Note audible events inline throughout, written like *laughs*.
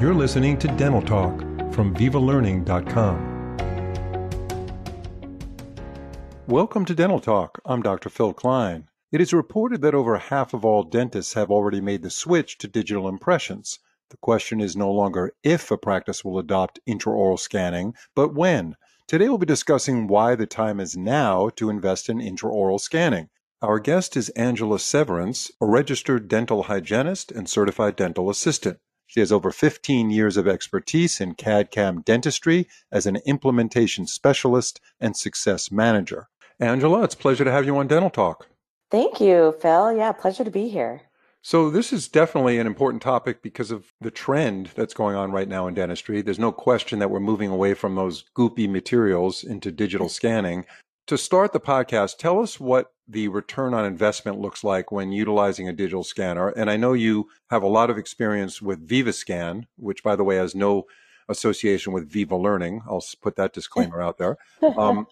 You're listening to Dental Talk from VivaLearning.com. Welcome to Dental Talk. I'm Dr. Phil Klein. It is reported that over half of all dentists have already made the switch to digital impressions. The question is no longer if a practice will adopt intraoral scanning, but when. Today we'll be discussing why the time is now to invest in intraoral scanning. Our guest is Angela Severance, a registered dental hygienist and certified dental assistant. She has over 15 years of expertise in CAD CAM dentistry as an implementation specialist and success manager. Angela, it's a pleasure to have you on Dental Talk. Thank you, Phil. Yeah, pleasure to be here. So, this is definitely an important topic because of the trend that's going on right now in dentistry. There's no question that we're moving away from those goopy materials into digital mm-hmm. scanning. To start the podcast, tell us what the return on investment looks like when utilizing a digital scanner. And I know you have a lot of experience with VivaScan, which, by the way, has no association with Viva Learning. I'll put that disclaimer out there. *laughs* Um,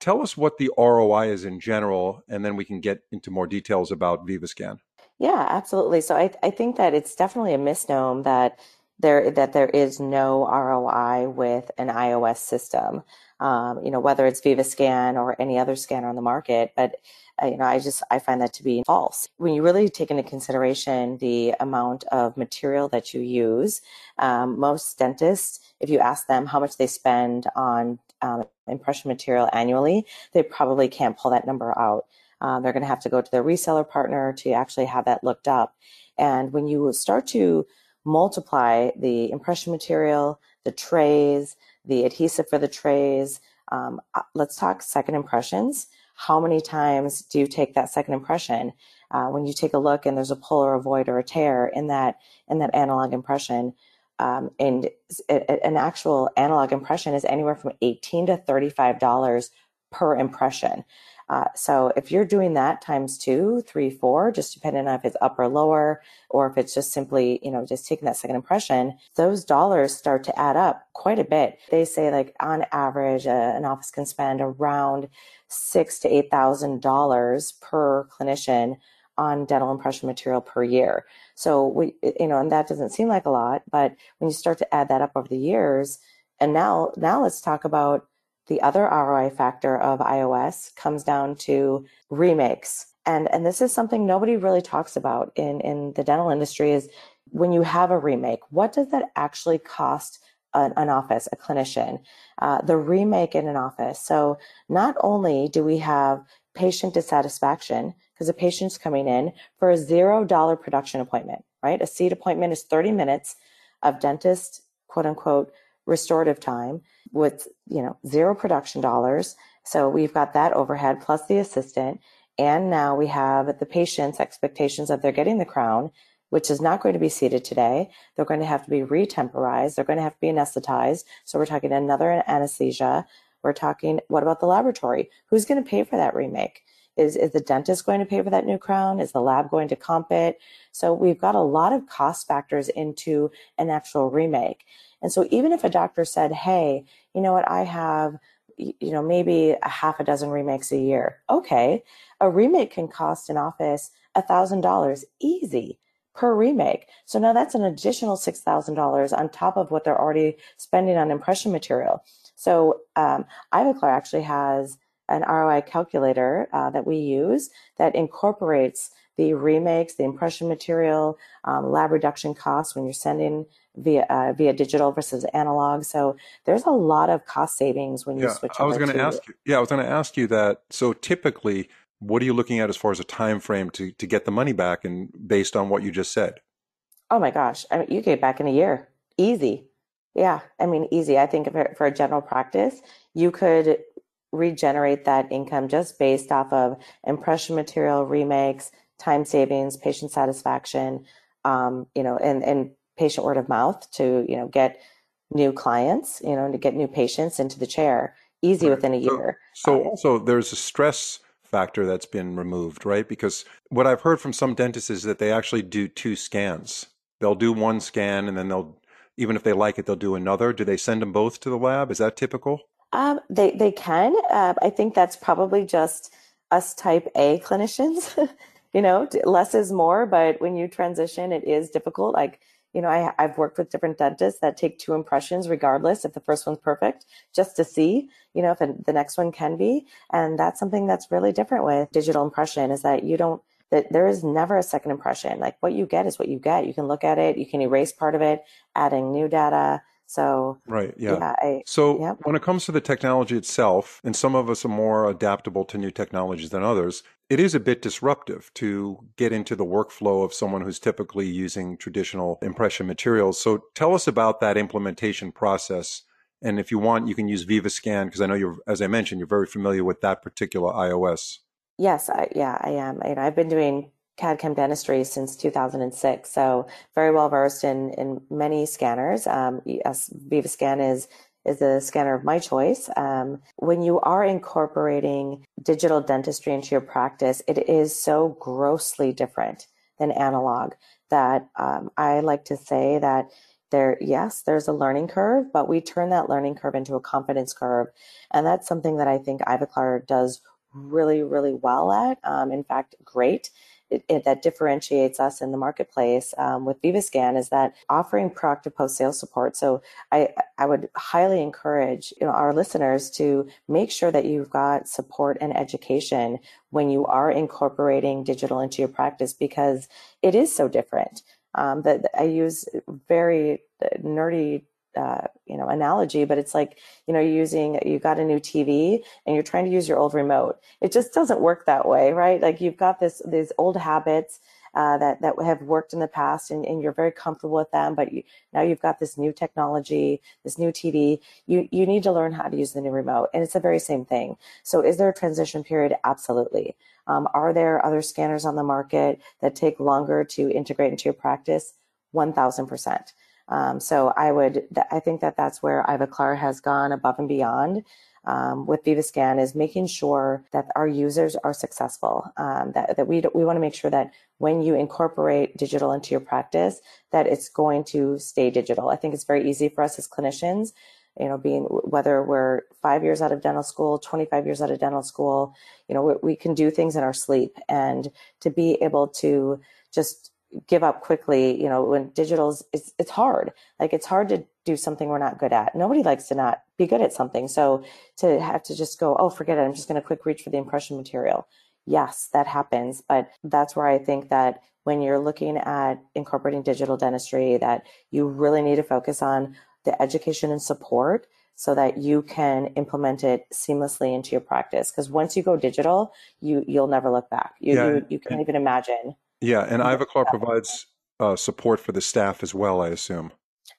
tell us what the ROI is in general, and then we can get into more details about VivaScan. Yeah, absolutely. So I, I think that it's definitely a misnomer that there that there is no ROI with an IOS system. Um, you know, whether it's VivaScan or any other scanner on the market, but uh, you know, I just I find that to be false. When you really take into consideration the amount of material that you use, um, most dentists, if you ask them how much they spend on um, impression material annually, they probably can't pull that number out. Uh, they're going to have to go to their reseller partner to actually have that looked up. And when you start to multiply the impression material, the trays, the adhesive for the trays, um, uh, let's talk second impressions. How many times do you take that second impression? Uh, when you take a look and there's a pull or a void or a tear in that in that analog impression, um, and an actual analog impression is anywhere from 18 to 35 dollars per impression uh, so if you're doing that times two three four just depending on if it's up or lower or if it's just simply you know just taking that second impression those dollars start to add up quite a bit they say like on average uh, an office can spend around six to eight thousand dollars per clinician on dental impression material per year. So we, you know, and that doesn't seem like a lot, but when you start to add that up over the years, and now, now let's talk about the other ROI factor of IOS comes down to remakes. And, and this is something nobody really talks about in, in the dental industry is when you have a remake, what does that actually cost an, an office, a clinician? Uh, the remake in an office. So not only do we have patient dissatisfaction, because a patient's coming in for a zero dollar production appointment, right? A seat appointment is 30 minutes of dentist, quote unquote, restorative time with, you know, zero production dollars. So we've got that overhead plus the assistant. And now we have the patient's expectations of they're getting the crown, which is not going to be seated today. They're going to have to be retemporized. They're going to have to be anesthetized. So we're talking another anesthesia. We're talking, what about the laboratory? Who's going to pay for that remake? Is, is the dentist going to pay for that new crown? Is the lab going to comp it? So we've got a lot of cost factors into an actual remake. And so even if a doctor said, hey, you know what, I have, you know, maybe a half a dozen remakes a year. Okay. A remake can cost an office a thousand dollars easy per remake. So now that's an additional $6,000 on top of what they're already spending on impression material. So um, Ivoclar actually has an ROI calculator uh, that we use that incorporates the remakes, the impression material, um, lab reduction costs when you're sending via uh, via digital versus analog. So there's a lot of cost savings when you yeah, switch. I was going to ask you. Yeah, I was going to ask you that. So typically, what are you looking at as far as a time frame to to get the money back, and based on what you just said? Oh my gosh, I mean, you get back in a year, easy. Yeah, I mean, easy. I think for, for a general practice, you could regenerate that income just based off of impression material remakes, time savings, patient satisfaction, um, you know, and, and patient word of mouth to, you know, get new clients, you know, to get new patients into the chair easy right. within a year. So, so um, also there's a stress factor that's been removed, right? Because what I've heard from some dentists is that they actually do two scans. They'll do one scan and then they'll, even if they like it, they'll do another. Do they send them both to the lab? Is that typical? Um, they they can. Uh, I think that's probably just us type A clinicians. *laughs* you know, less is more, but when you transition, it is difficult. Like you know, I, I've worked with different dentists that take two impressions, regardless if the first one's perfect, just to see, you know, if the next one can be. And that's something that's really different with digital impression is that you don't, that there is never a second impression. Like what you get is what you get. You can look at it, you can erase part of it, adding new data. So right, yeah. yeah I, so yep. when it comes to the technology itself, and some of us are more adaptable to new technologies than others, it is a bit disruptive to get into the workflow of someone who's typically using traditional impression materials. So tell us about that implementation process. And if you want, you can use VivaScan because I know you're, as I mentioned, you're very familiar with that particular IOS. Yes, I, yeah, I am. You know, I've been doing CAD CAM dentistry since 2006, so very well versed in in many scanners. Um, yes, VivaScan is is a scanner of my choice. Um, when you are incorporating digital dentistry into your practice, it is so grossly different than analog that um, I like to say that there, yes, there's a learning curve, but we turn that learning curve into a confidence curve. And that's something that I think Ivoclar does really, really well at. Um, in fact, great it, it, that differentiates us in the marketplace um, with VivaScan is that offering proactive post sales support. So I, I would highly encourage you know, our listeners to make sure that you've got support and education when you are incorporating digital into your practice because it is so different. Um, that I use very nerdy uh, you know analogy but it's like you know you're using you got a new tv and you're trying to use your old remote. It just doesn't work that way right? Like you've got this these old habits uh, that that have worked in the past and, and you're very comfortable with them but you, now you've got this new technology this new tv you you need to learn how to use the new remote and it's the very same thing. So is there a transition period? Absolutely. Um, are there other scanners on the market that take longer to integrate into your practice? 1000% um, so I would, I think that that's where Ivoclar has gone above and beyond. Um, with VivaScan is making sure that our users are successful. Um, that, that we we want to make sure that when you incorporate digital into your practice, that it's going to stay digital. I think it's very easy for us as clinicians, you know, being whether we're five years out of dental school, 25 years out of dental school, you know, we, we can do things in our sleep, and to be able to just give up quickly you know when digital's it's it's hard. Like it's hard to do something we're not good at. Nobody likes to not be good at something. So to have to just go oh forget it. I'm just going to quick reach for the impression material. Yes that happens. But that's where i think that when you're looking at incorporating digital dentistry that you really need to focus on the education and support so that you can implement it seamlessly into your practice. Because once you go digital you you'll never look back. You yeah. you, you can't even imagine yeah, and Ivoclar provides uh, support for the staff as well, I assume.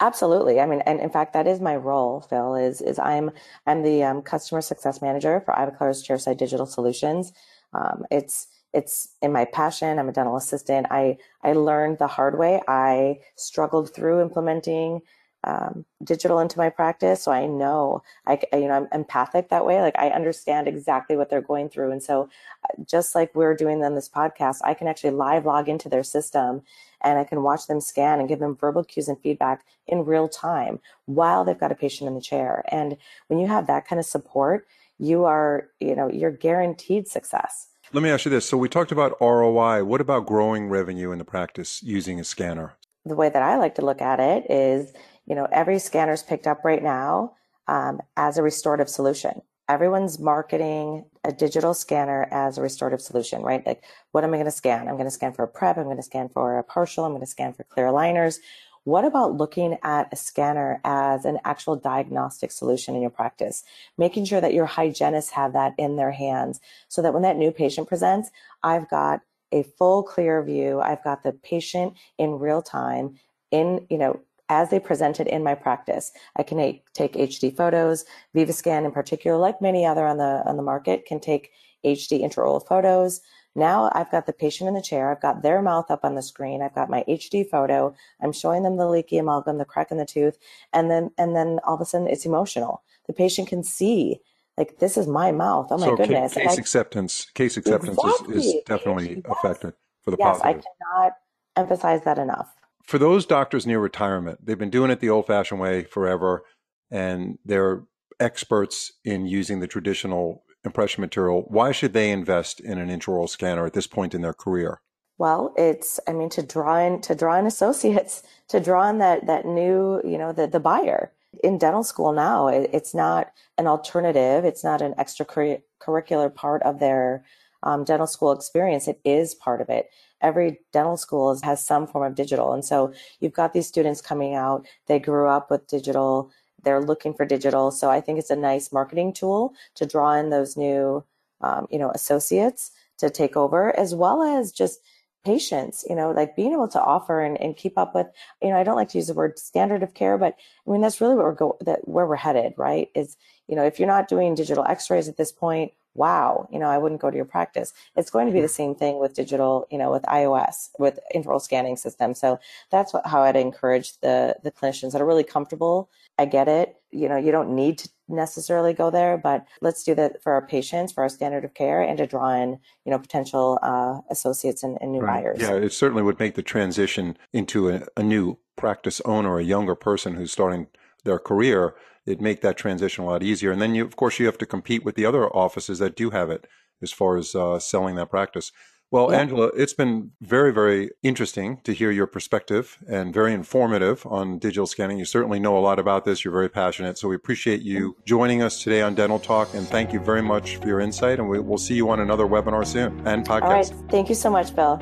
Absolutely. I mean, and in fact, that is my role. Phil is is I'm I'm the um, customer success manager for Ivoclar's Chairside Digital Solutions. Um, it's it's in my passion. I'm a dental assistant. I I learned the hard way. I struggled through implementing um, digital into my practice. So I know I, you know, I'm empathic that way. Like I understand exactly what they're going through. And so uh, just like we're doing on this podcast, I can actually live log into their system and I can watch them scan and give them verbal cues and feedback in real time while they've got a patient in the chair. And when you have that kind of support, you are, you know, you're guaranteed success. Let me ask you this. So we talked about ROI. What about growing revenue in the practice using a scanner? The way that I like to look at it is you know, every scanner is picked up right now um, as a restorative solution. Everyone's marketing a digital scanner as a restorative solution, right? Like, what am I going to scan? I'm going to scan for a prep. I'm going to scan for a partial. I'm going to scan for clear aligners. What about looking at a scanner as an actual diagnostic solution in your practice? Making sure that your hygienists have that in their hands so that when that new patient presents, I've got a full clear view. I've got the patient in real time in, you know, as they presented in my practice. I can take HD photos. VivaScan in particular, like many other on the on the market, can take HD intraoral photos. Now I've got the patient in the chair. I've got their mouth up on the screen. I've got my HD photo. I'm showing them the leaky amalgam, the crack in the tooth, and then and then all of a sudden it's emotional. The patient can see like this is my mouth. Oh my so goodness! Case, case acceptance, case acceptance exactly. is, is definitely yes. affected for the yes, positive. I cannot emphasize that enough for those doctors near retirement, they've been doing it the old fashioned way forever, and they're experts in using the traditional impression material. Why should they invest in an intraoral scanner at this point in their career? Well, it's I mean to draw in to draw in associates, *laughs* to draw in that that new, you know, the the buyer. In dental school now, it, it's not an alternative, it's not an extracurricular part of their um, dental school experience. It is part of it. Every dental school has some form of digital. And so you've got these students coming out, they grew up with digital, they're looking for digital. So I think it's a nice marketing tool to draw in those new, um, you know, associates to take over, as well as just patients, you know, like being able to offer and, and keep up with, you know, I don't like to use the word standard of care, but I mean, that's really what we're go that where we're headed, right? Is, you know, if you're not doing digital x-rays at this point, wow, you know, I wouldn't go to your practice. It's going to be the same thing with digital, you know, with IOS, with intraoral scanning system. So that's what, how I'd encourage the, the clinicians that are really comfortable. I get it. You know, you don't need to necessarily go there, but let's do that for our patients, for our standard of care, and to draw in, you know, potential uh, associates and, and new right. buyers. Yeah, it certainly would make the transition into a, a new practice owner, a younger person who's starting their career it'd make that transition a lot easier. And then you, of course, you have to compete with the other offices that do have it as far as uh, selling that practice. Well, yeah. Angela, it's been very, very interesting to hear your perspective and very informative on digital scanning. You certainly know a lot about this. You're very passionate. So we appreciate you joining us today on Dental Talk. And thank you very much for your insight. And we, will see you on another webinar soon and podcast. All right. Thank you so much, Bill.